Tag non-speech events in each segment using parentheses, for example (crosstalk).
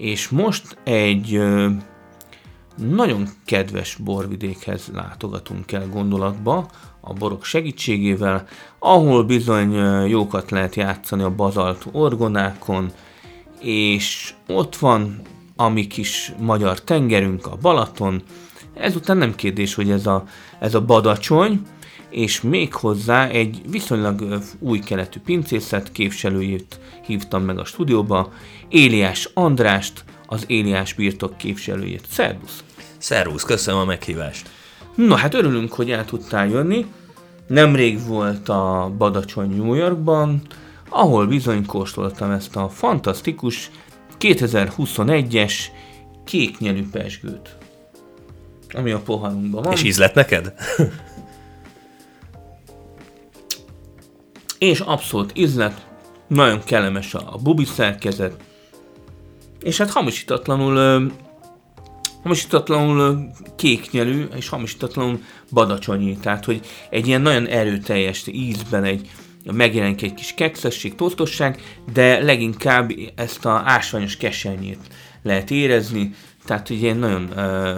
és most egy nagyon kedves borvidékhez látogatunk el gondolatba, a borok segítségével, ahol bizony jókat lehet játszani a bazalt orgonákon, és ott van a mi kis magyar tengerünk, a Balaton. Ezután nem kérdés, hogy ez a, ez a badacsony, és még hozzá egy viszonylag új keletű pincészet képviselőjét hívtam meg a stúdióba, Éliás Andrást, az Éliás birtok képviselőjét. Szervusz! Szervusz, köszönöm a meghívást! Na hát örülünk, hogy el tudtál jönni. Nemrég volt a Badacsony New Yorkban, ahol bizony kóstoltam ezt a fantasztikus 2021-es kéknyelű pesgőt, ami a poharunkban van. És ízlet neked? (laughs) és abszolút ízlet, nagyon kellemes a bubi szerkezet, és hát hamisítatlanul hamisítatlanul kéknyelű, és hamisítatlanul badacsonyi. Tehát, hogy egy ilyen nagyon erőteljes ízben egy megjelenik egy kis kekszesség, tosztosság, de leginkább ezt a ásványos kesernyét lehet érezni, tehát ilyen nagyon uh,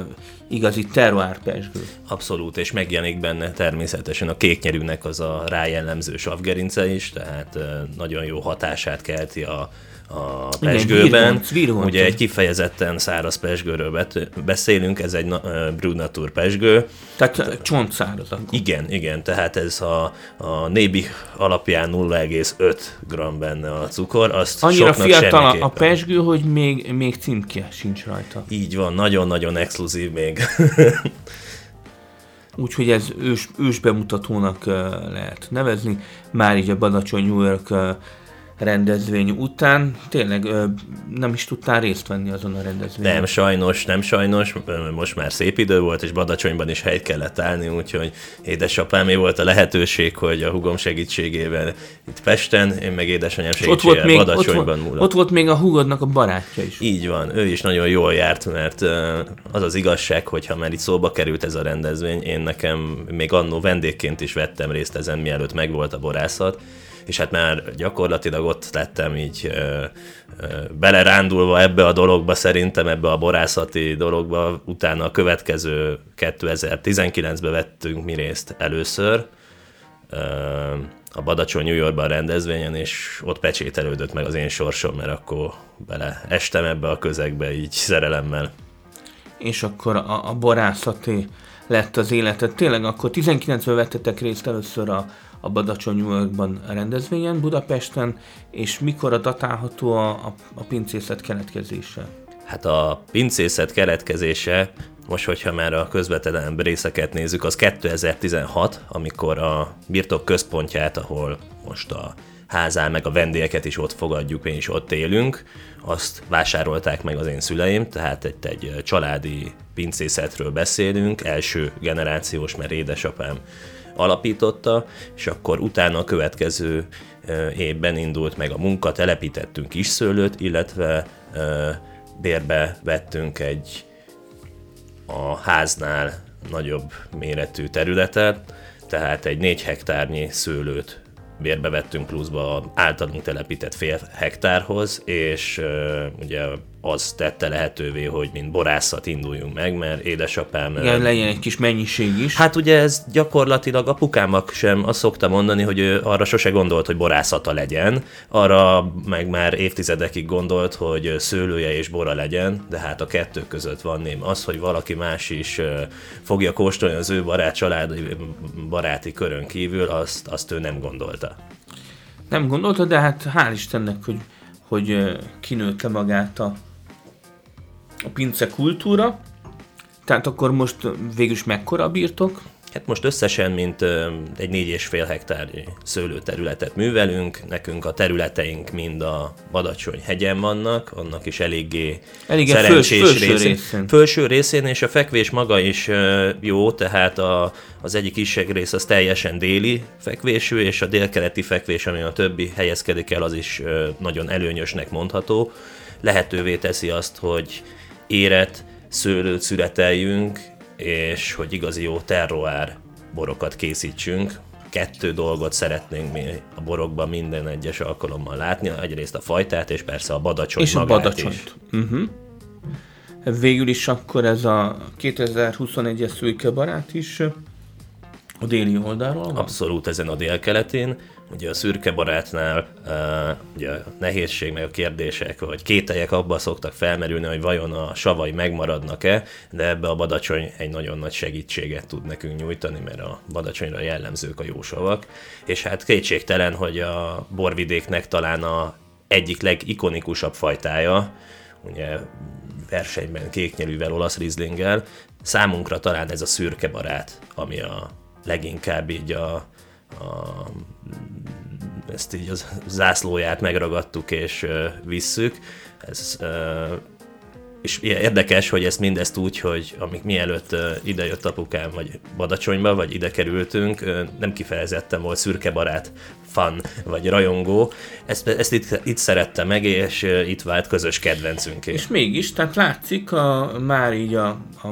igazi terroár pesgő. Abszolút, és megjelenik benne természetesen a kéknyerűnek az a rájellemző savgerince is, tehát uh, nagyon jó hatását kelti a, a pesgőben. Ugye egy kifejezetten száraz pesgőről beszélünk, ez egy Brunatur pesgő. Tehát csontszáraz. Igen, igen, tehát ez a, a nébi alapján 0,5 g benne a cukor. Azt Annyira fiatal a pesgő, hogy még, még címke sincs rajta. Így van, nagyon-nagyon exkluzív még. (laughs) Úgyhogy ez ős, ős bemutatónak lehet nevezni. Már így a Badacsony New York rendezvény után tényleg ö, nem is tudtál részt venni azon a rendezvényen. Nem, sajnos, nem sajnos, most már szép idő volt, és Badacsonyban is helyt kellett állni, úgyhogy édesapámé volt a lehetőség, hogy a hugom segítségével itt Pesten, én meg édesanyám segítségével ott volt még, Badacsonyban ott, ott volt még a hugodnak a barátja is. Így van, ő is nagyon jól járt, mert az az igazság, hogy ha már itt szóba került ez a rendezvény, én nekem még annó vendégként is vettem részt ezen, mielőtt megvolt a borászat, és hát már gyakorlatilag ott lettem így ö, ö, belerándulva ebbe a dologba, szerintem ebbe a borászati dologba. Utána a következő 2019-ben vettünk mi részt először, ö, a Badacsony New Yorkban rendezvényen, és ott pecsételődött meg az én sorsom, mert akkor bele estem ebbe a közegbe így szerelemmel. És akkor a, a borászati lett az életed. Tényleg akkor 19-ben vettetek részt először a, a Badacsony New rendezvényen Budapesten, és mikor a datálható a, a, a pincészet keletkezése? Hát a pincészet keletkezése, most hogyha már a közvetlen részeket nézzük, az 2016, amikor a birtok központját, ahol most a házál, meg a vendégeket is ott fogadjuk, én is ott élünk, azt vásárolták meg az én szüleim, tehát egy, egy családi pincészetről beszélünk, első generációs, mert édesapám alapította, és akkor utána a következő évben indult meg a munka, telepítettünk kis szőlőt, illetve bérbe vettünk egy a háznál nagyobb méretű területet, tehát egy négy hektárnyi szőlőt bérbe vettünk pluszba általunk telepített fél hektárhoz, és ugye az tette lehetővé, hogy mint borászat induljunk meg, mert édesapám... Igen, legyen egy kis mennyiség is. Hát ugye ez gyakorlatilag apukámak sem azt szokta mondani, hogy ő arra sose gondolt, hogy borászata legyen, arra meg már évtizedekig gondolt, hogy szőlője és bora legyen, de hát a kettő között van ném az, hogy valaki más is fogja kóstolni az ő barát családi baráti körön kívül, azt, azt ő nem gondolta. Nem gondolta, de hát hál' Istennek, hogy, hogy kinőtte magát a a pince kultúra, tehát akkor most végül is mekkora birtok? Hát most összesen, mint egy négy és fél hektárnyi szőlőterületet művelünk, nekünk a területeink mind a Badacsony hegyen vannak, annak is eléggé Elég szerencsés föls, felső részén. részén. Fölső részén, és a fekvés maga is jó, tehát a, az egyik kisebb rész az teljesen déli fekvésű, és a délkeleti fekvés, ami a többi helyezkedik el, az is nagyon előnyösnek mondható. Lehetővé teszi azt, hogy éret, szőlőt szüreteljünk, és hogy igazi jó terroár borokat készítsünk. Kettő dolgot szeretnénk mi a borokban minden egyes alkalommal látni, egyrészt a fajtát, és persze a badacsony És a badacsont. Uh-huh. Végül is akkor ez a 2021-es szőke barát is a déli oldalról? Abszolút ezen a délkeletén. Ugye a szürke barátnál ugye a nehézség meg a kérdések, vagy kételyek abban szoktak felmerülni, hogy vajon a savai megmaradnak-e, de ebbe a badacsony egy nagyon nagy segítséget tud nekünk nyújtani, mert a badacsonyra jellemzők a jó savak. És hát kétségtelen, hogy a borvidéknek talán a egyik legikonikusabb fajtája, ugye versenyben kéknyelűvel, olasz rizlinggel, számunkra talán ez a szürke barát, ami a leginkább így a, a ezt így az zászlóját megragadtuk és visszük. Ez, és érdekes, hogy ezt mindezt úgy, hogy amik mielőtt ide jött apukám, vagy Badacsonyba, vagy ide kerültünk, nem kifejezetten volt szürke barát fan, vagy rajongó. Ezt, ezt itt, itt szerette meg, és itt vált közös kedvencünké. És mégis, tehát látszik a, már így a, a,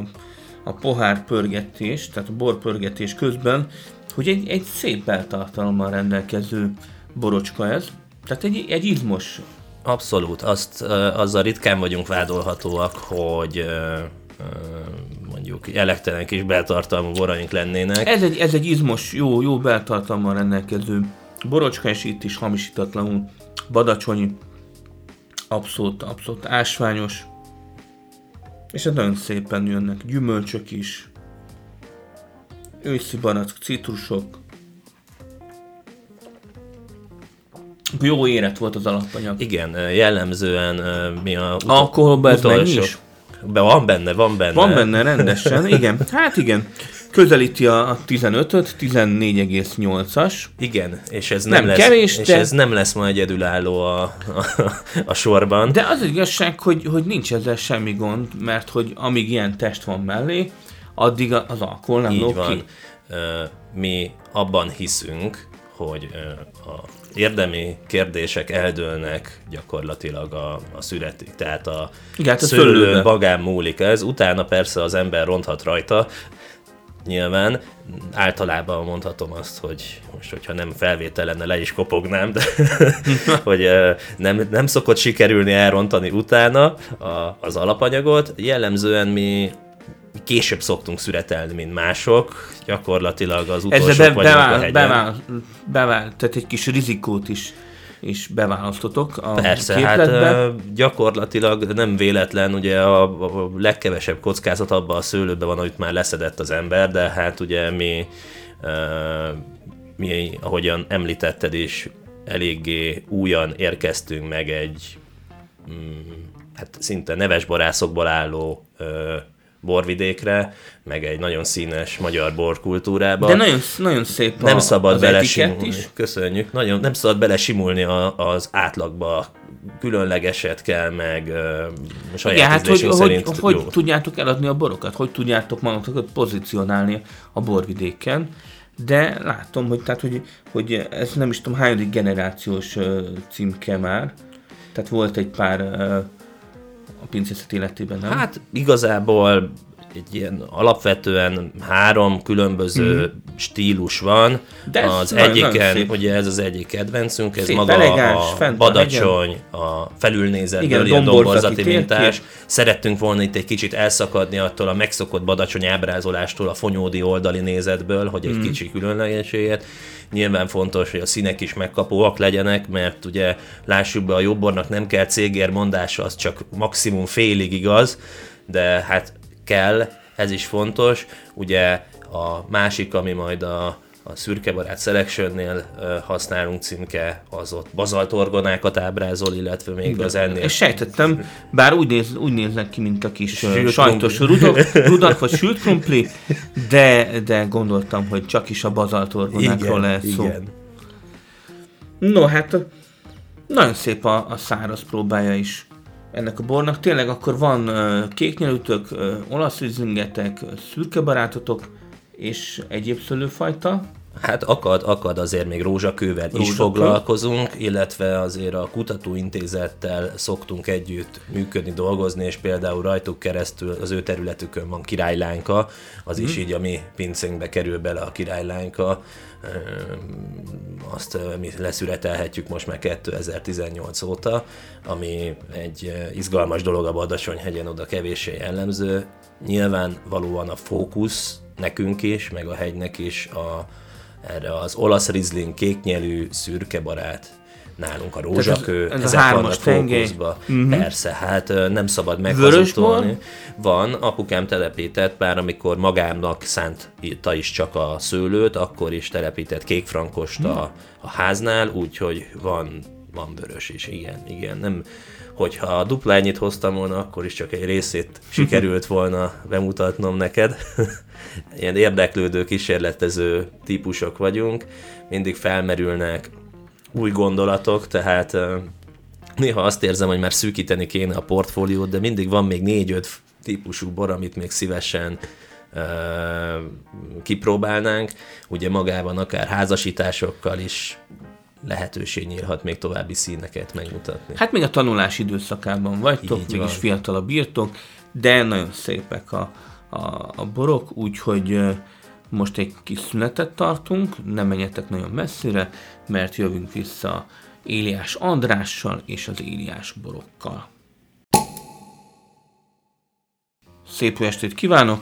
a pohár pörgetés, tehát a borpörgetés közben, hogy egy, egy szép beltartalommal rendelkező borocska ez. Tehát egy, egy izmos. Abszolút. Azt, azzal ritkán vagyunk vádolhatóak, hogy mondjuk elektelen kis beltartalmú boraink lennének. Ez egy, ez egy izmos, jó, jó beltartalommal rendelkező borocska, és itt is hamisítatlanul badacsonyi, abszolút, abszolút ásványos, és ez nagyon szépen jönnek gyümölcsök is, őszi barack, citrusok, jó éret volt az alapanyag. Igen, jellemzően mi a ut- Alkoholban ez mennyi is? Be, van benne, van benne. Van benne rendesen, igen. Hát igen. Közelíti a 15-öt, 14,8-as. Igen, és ez nem, nem lesz, kevés, és de... ez nem lesz ma egyedülálló a, a, a sorban. De az igazság, hogy, hogy nincs ezzel semmi gond, mert hogy amíg ilyen test van mellé, addig az alkohol nem Így van. ki. Mi abban hiszünk, hogy a érdemi kérdések eldőlnek gyakorlatilag a, a születik. Tehát a, Igen, hát szőlőn bagán múlik ez, utána persze az ember ronthat rajta, nyilván általában mondhatom azt, hogy most, hogyha nem felvétel lenne, le is kopognám, de (laughs) hogy nem, nem szokott sikerülni elrontani utána a, az alapanyagot. Jellemzően mi később szoktunk szüretelni, mint mások, gyakorlatilag az utolsók Ezzel be, vagyunk a bevál, hegyen. bevál, bevál, tehát egy kis rizikót is, is beválasztotok a Persze, képletbe. hát gyakorlatilag nem véletlen, ugye a, a legkevesebb kockázat abban a szőlőben van, amit már leszedett az ember, de hát ugye mi, mi ahogyan említetted is, eléggé újan érkeztünk meg egy mm, hát szinte neves borászokból álló borvidékre, meg egy nagyon színes magyar borkultúrába. De nagyon, nagyon szép nem a, szabad az belesimulni. is. Köszönjük. Nagyon, nem szabad belesimulni a, az átlagba. Különlegeset kell, meg ö, saját Igen, hát hogy, hogy, szerint hogy jó. tudjátok eladni a borokat, hogy tudjátok magatokat pozícionálni a borvidéken, de látom, hogy, tehát, hogy, hogy ez nem is tudom, hányadik generációs ö, címke már, tehát volt egy pár ö, a pincészet életében, nem? Hát igazából egy ilyen alapvetően három különböző mm. stílus van. De az nagyon- egyiken, ugye ez az egyik kedvencünk, ez Szép, maga elegáns, a fent badacsony, a felülnézetből, Igen, ilyen domborzati mintás. térkép. Szerettünk volna itt egy kicsit elszakadni attól a megszokott badacsony ábrázolástól, a fonyódi oldali nézetből, hogy egy mm. kicsi különlegességet. Nyilván fontos, hogy a színek is megkapóak legyenek, mert ugye lássuk be, a jobbornak nem kell cégér mondása, az csak maximum félig igaz, de hát kell, ez is fontos. Ugye a másik, ami majd a a szürkebarát Selectionnél használunk címke, az ott bazaltorgonákat ábrázol, illetve még Igen. az ennél. És sejtettem, bár úgy, néz, úgy néznek ki, mint a kis sült sajtos rudok, (laughs) rudak, vagy sült krumpli, de, de gondoltam, hogy csak is a bazaltorgonákról lehet szó. Igen. No, hát nagyon szép a, a száraz próbája is ennek a bornak. Tényleg akkor van uh, kéknyelőtök, uh, olasz rizlingetek, uh, szürkebarátotok és egyéb szőlőfajta. Hát akad, akad azért még rózsakővel Rózsakő. is foglalkozunk, illetve azért a kutatóintézettel szoktunk együtt működni, dolgozni, és például rajtuk keresztül az ő területükön van királylánka, az hmm. is mhm. így a mi pincénkbe kerül bele a királylánka, azt mi leszületelhetjük most már 2018 óta, ami egy izgalmas dolog a Badacsonyhegyen, oda kevéssé jellemző. Nyilván valóan a fókusz nekünk is, meg a hegynek is a, erre az olasz rizling, kéknyelű, szürke barát, nálunk a rózsakő, ez, ez ezek a hármas fókuszba. Uh-huh. Persze, hát nem szabad meghazudtolni. Van, apukám telepített, bár amikor magának szánta is csak a szőlőt, akkor is telepített kékfrankost uh-huh. a, a háznál, úgyhogy van, van vörös is, igen, igen. Nem, hogyha a duplányit hoztam volna, akkor is csak egy részét (laughs) sikerült volna bemutatnom neked. (laughs) Ilyen érdeklődő, kísérletező típusok vagyunk, mindig felmerülnek új gondolatok, tehát néha azt érzem, hogy már szűkíteni kéne a portfóliót, de mindig van még négy-öt típusú bor, amit még szívesen uh, kipróbálnánk. Ugye magában akár házasításokkal is lehetőség nyílhat még további színeket megmutatni. Hát még a tanulás időszakában vagytok, Így mégis van. fiatal a birtok, de nagyon szépek a, a, a borok, úgyhogy most egy kis szünetet tartunk, nem menjetek nagyon messzire, mert jövünk vissza Éliás Andrással és az Éliás borokkal. Szép jó estét kívánok!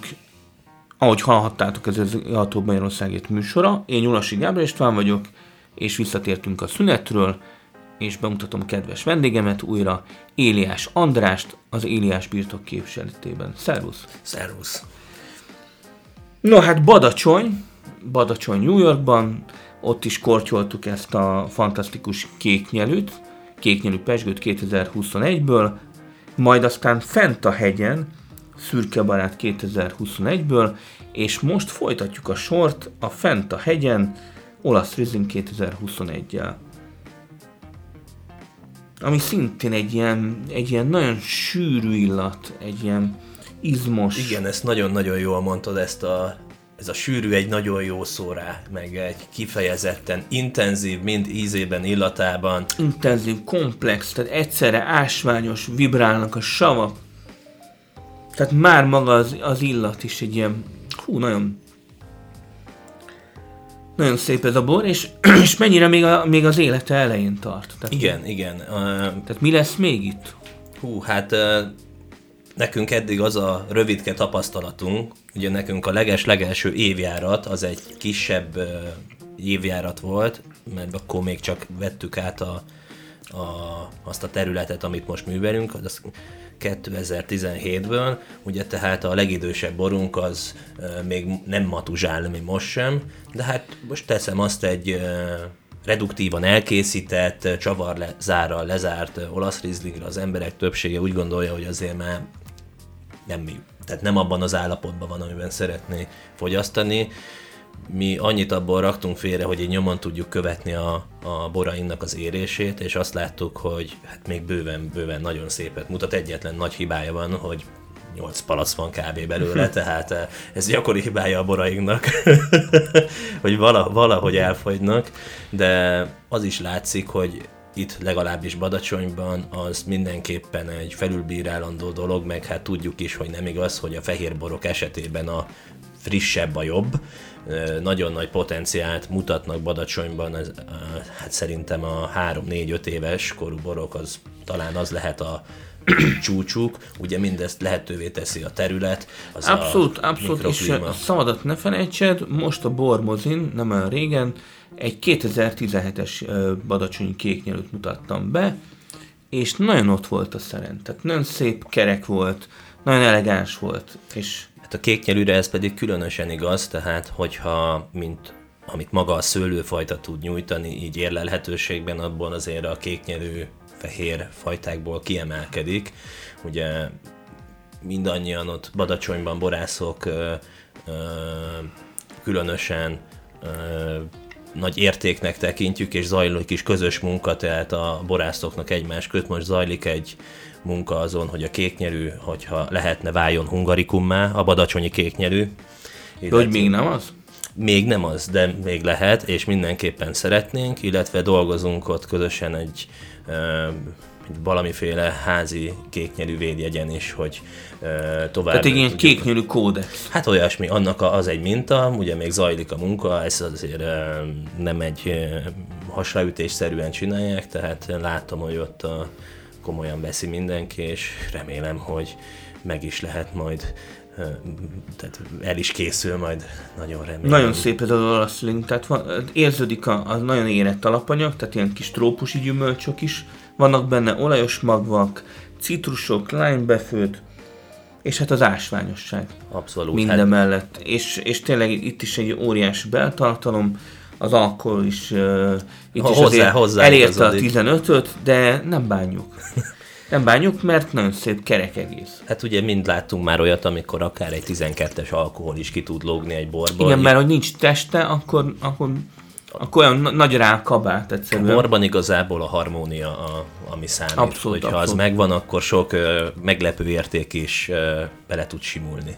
Ahogy hallhattátok, ez az Ihatóbb Magyarországért műsora. Én Nyulasi Gábor István vagyok, és visszatértünk a szünetről, és bemutatom kedves vendégemet újra, Éliás Andrást, az Éliás birtok képviseletében. Szervusz! Szervusz! No hát Badacsony, Badacsony New Yorkban, ott is kortyoltuk ezt a fantasztikus kéknyelűt, kéknyelű pesgőt 2021-ből, majd aztán fent a hegyen, Szürke Barát 2021-ből, és most folytatjuk a sort a fent a hegyen, olasz Rizzing 2021-jel. Ami szintén egy ilyen, egy ilyen nagyon sűrű illat, egy ilyen izmos. Igen, ezt nagyon-nagyon jól mondtad, ezt a, ez a sűrű egy nagyon jó szó rá, meg egy kifejezetten intenzív, mind ízében, illatában. Intenzív, komplex, tehát egyszerre ásványos, vibrálnak a savak. Tehát már maga az, az illat is egy ilyen, hú, nagyon nagyon szép ez a bor, és, (clears throat) és mennyire még, a, még az élete elején tart. Tehát, igen, igen. Uh, tehát mi lesz még itt? Hú, hát uh, nekünk eddig az a rövidke tapasztalatunk, ugye nekünk a leges-legelső évjárat az egy kisebb uh, évjárat volt, mert akkor még csak vettük át a, a, azt a területet, amit most művelünk, az 2017-ből, ugye tehát a legidősebb borunk az még nem matuzsál, mi most sem, de hát most teszem azt egy reduktívan elkészített, csavarlezárral lezárt olasz rizlingre az emberek többsége úgy gondolja, hogy azért már nem mi, tehát nem abban az állapotban van, amiben szeretné fogyasztani. Mi annyit abból raktunk félre, hogy egy nyomon tudjuk követni a, a borainknak az érését, és azt láttuk, hogy hát még bőven, bőven nagyon szépet mutat. Egyetlen nagy hibája van, hogy 8 palac van kb. belőle, (laughs) tehát eh, ez gyakori hibája a borainknak, (laughs) hogy valahogy elfogynak, de az is látszik, hogy itt legalábbis Badacsonyban az mindenképpen egy felülbírálandó dolog, meg hát tudjuk is, hogy nem igaz, hogy a fehér borok esetében a frissebb a jobb. Nagyon nagy potenciált mutatnak Badacsonyban, ez, hát szerintem a 3-4-5 éves korú borok az talán az lehet a (clears throat) csúcsuk, ugye mindezt lehetővé teszi a terület, az Abszolút, a abszolút, és szabadat ne felejtsed, most a Bormozin, nem olyan régen, egy 2017-es badacsonyi kéknyelőt mutattam be, és nagyon ott volt a szeren. Tehát nagyon szép kerek volt, nagyon elegáns volt. És... Hát a kéknyelűre ez pedig különösen igaz, tehát hogyha mint amit maga a szőlőfajta tud nyújtani, így érlelhetőségben abban azért a kéknyelő fehér fajtákból kiemelkedik. Ugye mindannyian ott Badacsonyban borászok ö, ö, különösen ö, nagy értéknek tekintjük, és zajlik is közös munka, tehát a borászoknak egymás köt. Most zajlik egy munka azon, hogy a kéknyelű, hogyha lehetne váljon hungarikummá, a badacsonyi kéknyelű. De hogy még nem az? Még nem az, de még lehet, és mindenképpen szeretnénk, illetve dolgozunk ott közösen egy valamiféle házi kéknyelű védjegyen is, hogy tovább... Tehát egy ilyen kéknyelű kódex. Hát olyasmi, annak az egy minta, ugye még zajlik a munka, ez azért nem egy hasraütésszerűen csinálják, tehát látom, hogy ott a, komolyan veszi mindenki, és remélem, hogy meg is lehet majd tehát el is készül majd, nagyon remélem. Nagyon szép ez az olasz link, tehát van, érződik a, a nagyon érett alapanyag, tehát ilyen kis trópusi gyümölcsök is, vannak benne olajos magvak, citrusok, lánybefőt, és hát az ásványosság. Abszolút. Minden hát... mellett. És, és tényleg itt is egy óriási beltartalom, az alkohol is uh, itt ha, is hozzá, hozzá elérte a 15-öt, de nem bánjuk. (laughs) Nem bánjuk, mert nagyon szép kerek egész. Hát ugye mind láttunk már olyat, amikor akár egy 12-es alkohol is ki tud lógni egy borból. Igen, mert hogy nincs teste, akkor, akkor, akkor olyan nagy rá kabát egyszerűen. A borban igazából a harmónia, a, ami számít. Abszolút, Hogyha abszolút. az megvan, akkor sok ö, meglepő érték is ö, bele tud simulni.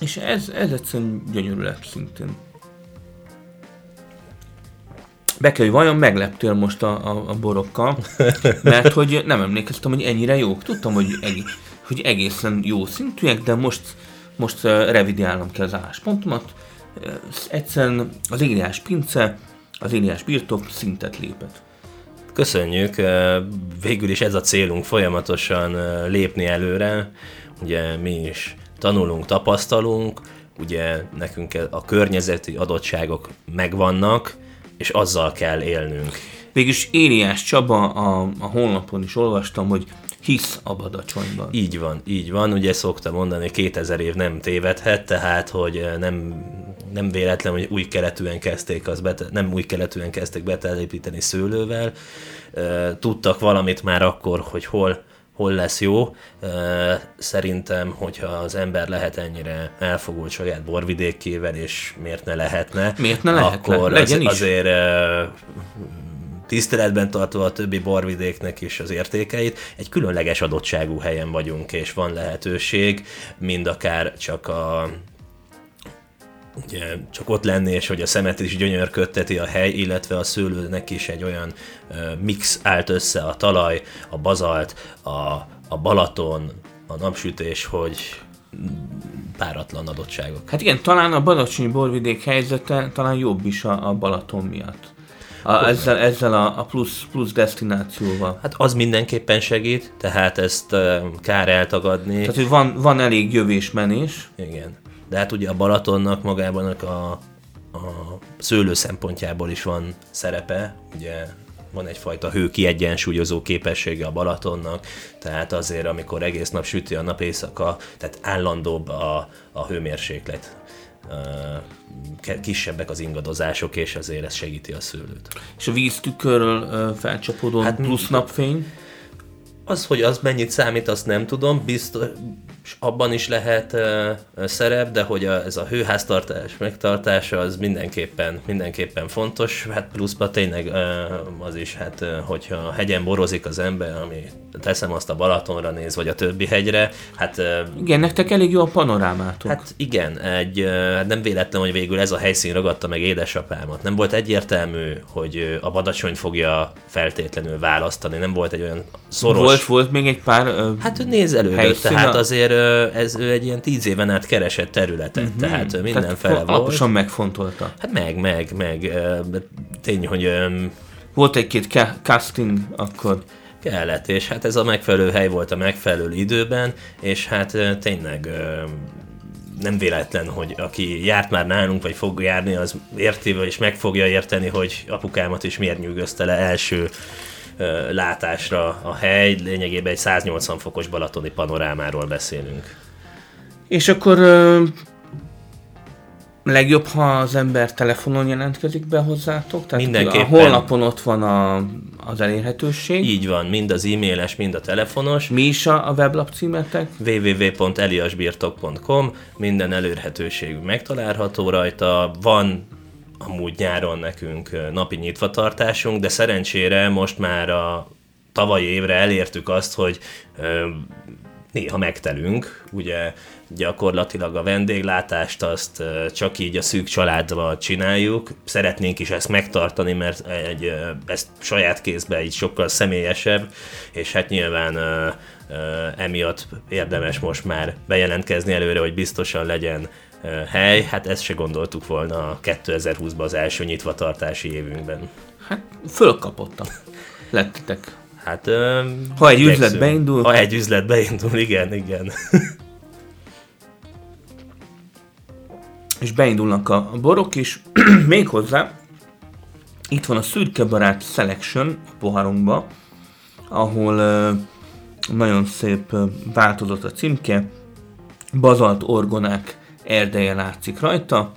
És ez, ez egyszerűen gyönyörű lett szintén. Be kell, hogy vajon megleptél most a, a, a borokkal, (laughs) mert hogy nem emlékeztem, hogy ennyire jók. Tudtam, hogy, eg- hogy egészen jó szintűek, de most, most revidiálnom kell az álláspontomat. Egyszerűen az Éliás pince, az Éliás birtok szintet lépett. Köszönjük, végül is ez a célunk folyamatosan lépni előre. Ugye mi is tanulunk, tapasztalunk, ugye nekünk a környezeti adottságok megvannak, és azzal kell élnünk. Végülis Éliás Csaba a, a honlapon is olvastam, hogy hisz a badacsonyban. Így van, így van. Ugye szokta mondani, 2000 év nem tévedhet, tehát, hogy nem, nem véletlen, hogy új keletűen kezdték az bete, nem új keletűen kezdték betelepíteni szőlővel. Tudtak valamit már akkor, hogy hol hol lesz jó. Szerintem, hogyha az ember lehet ennyire elfogult saját borvidékével, és miért ne lehetne, miért ne lehetne? akkor Legyen az, is. azért tiszteletben tartva a többi borvidéknek is az értékeit, egy különleges adottságú helyen vagyunk, és van lehetőség, mind akár csak a ugye, csak ott lenni, és hogy a szemet is gyönyörködteti a hely, illetve a szőlőnek is egy olyan mix állt össze a talaj, a bazalt, a, a Balaton, a napsütés, hogy páratlan adottságok. Hát igen, talán a Badacsonyi borvidék helyzete talán jobb is a, a Balaton miatt. A, ezzel, ezzel a, a plusz, plusz destinációval. Hát az mindenképpen segít, tehát ezt uh, kár eltagadni. Tehát, hogy van, van elég jövés-menés. Igen. De hát ugye a Balatonnak magában a, a szőlő szempontjából is van szerepe, ugye van egyfajta hő kiegyensúlyozó képessége a Balatonnak, tehát azért, amikor egész nap süti a nap éjszaka, tehát állandóbb a, a hőmérséklet kisebbek az ingadozások, és azért ez segíti a szőlőt. És a víztükörről felcsapódó hát, plusz napfény? Az, hogy az mennyit számít, azt nem tudom, biztos, abban is lehet szerep, de hogy a, ez a hőháztartás megtartása az mindenképpen, mindenképpen fontos, hát pluszban tényleg uh, az is, hát uh, hogyha a hegyen borozik az ember, ami teszem azt a Balatonra néz, vagy a többi hegyre, hát... Igen, nektek elég jó a panorámátok. Hát igen, egy, uh, nem véletlen, hogy végül ez a helyszín ragadta meg édesapámat. Nem volt egyértelmű, hogy a Badacsony fogja feltétlenül választani, nem volt egy olyan szoros... Volt, volt még egy pár uh, Hát nézelődött, tehát azért ez ő egy ilyen tíz éven át keresett területet, uh-huh. tehát mindenfele tehát volt. Alaposan megfontolta. Hát meg, meg, meg. Tény, hogy... Volt egy-két casting akkor. Kellett, és hát ez a megfelelő hely volt a megfelelő időben, és hát tényleg nem véletlen, hogy aki járt már nálunk, vagy fog járni, az érti, és meg fogja érteni, hogy apukámat is miért nyűgözte le első látásra a hely, lényegében egy 180 fokos balatoni panorámáról beszélünk. És akkor legjobb, ha az ember telefonon jelentkezik be hozzátok? Tehát Mindenképpen. A honlapon ott van a, az elérhetőség. Így van, mind az e-mailes, mind a telefonos. Mi is a, a weblap címetek? www.eliasbirtok.com Minden elérhetőségünk megtalálható rajta. Van amúgy nyáron nekünk napi nyitvatartásunk, de szerencsére most már a tavalyi évre elértük azt, hogy ö, néha megtelünk, ugye gyakorlatilag a vendéglátást azt csak így a szűk családban csináljuk. Szeretnénk is ezt megtartani, mert egy, ezt saját kézbe így sokkal személyesebb, és hát nyilván emiatt érdemes most már bejelentkezni előre, hogy biztosan legyen hely. Hát ezt se gondoltuk volna 2020-ban az első nyitvatartási évünkben. Hát fölkapottak. Lettetek. Hát, ö, Ha egy üzlet igyekszünk. beindul- Ha egy üzlet beindul, igen, igen. És beindulnak a a borok is. (clears throat) Méghozzá itt van a Szürke Barát Selection a poharunkba, ahol ö, nagyon szép ö, változott a címke, bazalt orgonák erdeje látszik rajta,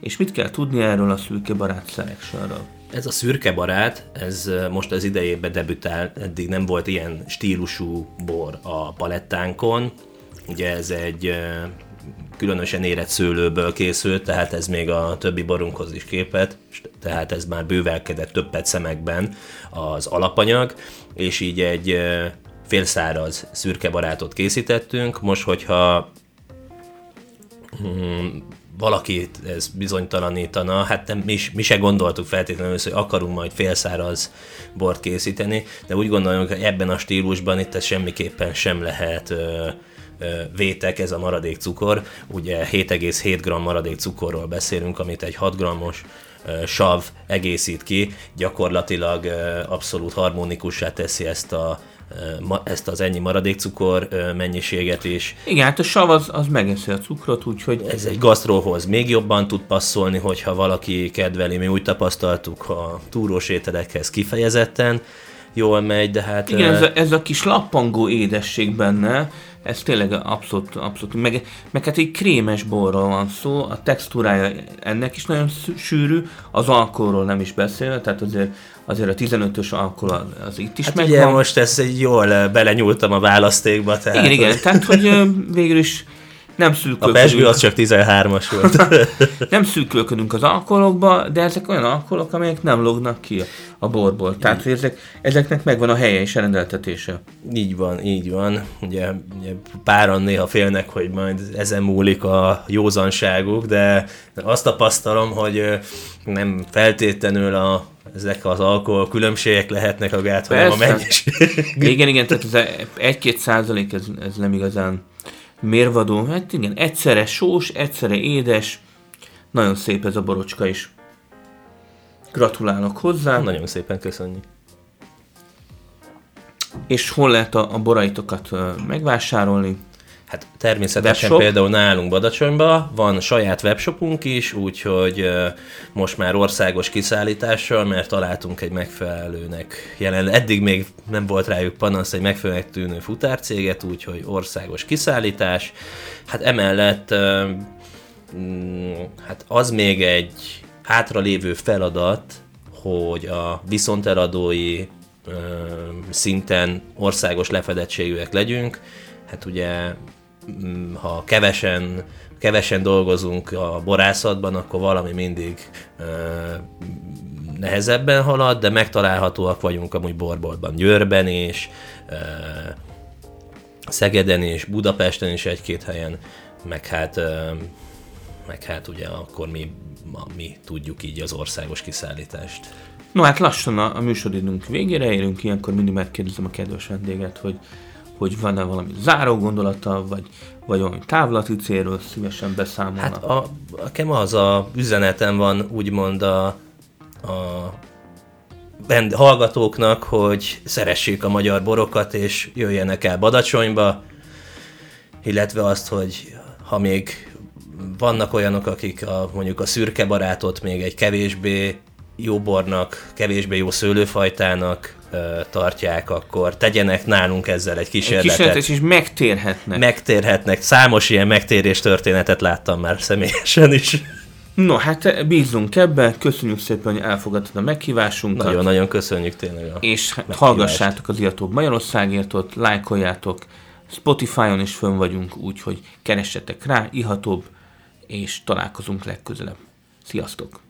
és mit kell tudni erről a Szürke Barát Selectionről? Ez a szürke barát, ez most az idejében debütál, eddig nem volt ilyen stílusú bor a palettánkon. Ugye ez egy különösen érett szőlőből készült, tehát ez még a többi borunkhoz is képet, tehát ez már bővelkedett többet szemekben az alapanyag, és így egy félszáraz szürke barátot készítettünk. Most, hogyha hmm, valakit ez bizonytalanítana, hát nem, mi, mi se gondoltuk feltétlenül, hogy akarunk majd félszáraz bort készíteni, de úgy gondoljuk, hogy ebben a stílusban itt ez semmiképpen sem lehet ö, vétek, ez a maradék cukor. Ugye 7,7 g maradék cukorról beszélünk, amit egy 6 g-os sav egészít ki, gyakorlatilag abszolút harmonikussá teszi ezt a ezt az ennyi maradékcukor ö, mennyiséget is. Igen, hát a sav az, az megeszi a cukrot, úgyhogy Ez egy gasztróhoz még jobban tud passzolni, hogyha valaki kedveli, mi úgy tapasztaltuk a túrós ételekhez kifejezetten jól megy, de hát... Igen, ez a, ez a kis lappangó édesség benne, ez tényleg abszolút, abszolút, meg, meg hát egy krémes borról van szó, a textúrája ennek is nagyon sűrű, az alkoholról nem is beszélve, tehát azért, azért a 15-ös alkohol az, itt is Hát megvan. ugye most ezt egy jól belenyúltam a választékba, tehát igen, igen, tehát hogy végül is nem a pesgő szűkölködünk, az csak 13-as volt. (laughs) nem szűkölködünk az alkoholokba, de ezek olyan alkoholok, amelyek nem lognak ki a borból. Tehát, hogy ezek, ezeknek megvan a helye és a rendeltetése. így van, így van. Ugye, ugye páran néha félnek, hogy majd ezen múlik a józanságuk, de azt tapasztalom, hogy nem feltétlenül a, ezek az alkohol különbségek lehetnek a gát, hanem a mennyiség. Igen, igen, tehát ez egy-két százalék ez, ez nem igazán mérvadó. Hát igen, egyszerre sós, egyszerre édes. Nagyon szép ez a borocska is. Gratulálok hozzá. Nagyon szépen köszönjük. És hol lehet a, a boraitokat megvásárolni? Hát természetesen Webshop? például nálunk Badacsonyban van saját webshopunk is, úgyhogy most már országos kiszállítással, mert találtunk egy megfelelőnek jelen, eddig még nem volt rájuk panasz, egy megfelelőnek tűnő futárcéget, úgyhogy országos kiszállítás. Hát emellett mm, hát az még egy hátralévő feladat, hogy a viszonteladói szinten országos lefedettségűek legyünk. Hát ugye, ha kevesen, kevesen dolgozunk a borászatban, akkor valami mindig ö, nehezebben halad, de megtalálhatóak vagyunk amúgy borboltban, Győrben is, ö, Szegeden és Budapesten is egy-két helyen, meg hát, ö, meg hát ugye akkor mi, mi tudjuk így az országos kiszállítást. No hát lassan a, a műsoridőnk végére érünk, ilyenkor mindig megkérdezem a kedves vendéget, hogy, hogy van-e valami záró gondolata, vagy, vagy valami távlati célról szívesen beszámolna. Hát a, nekem az a üzenetem van úgymond a, a bend, hallgatóknak, hogy szeressék a magyar borokat, és jöjjenek el Badacsonyba, illetve azt, hogy ha még vannak olyanok, akik a, mondjuk a szürke barátot még egy kevésbé jó bornak, kevésbé jó szőlőfajtának tartják, akkor tegyenek nálunk ezzel egy egy kísérletet. is megtérhetnek. Megtérhetnek. Számos ilyen megtérés történetet láttam már személyesen is. No, hát bízunk ebbe, köszönjük szépen, hogy elfogadtad a meghívásunkat. Nagyon-nagyon köszönjük tényleg a És hát hallgassátok az Iatóbb Magyarországért, ott lájkoljátok, Spotify-on is fönn vagyunk, úgyhogy keressetek rá, ihatóbb, és találkozunk legközelebb. Sziasztok!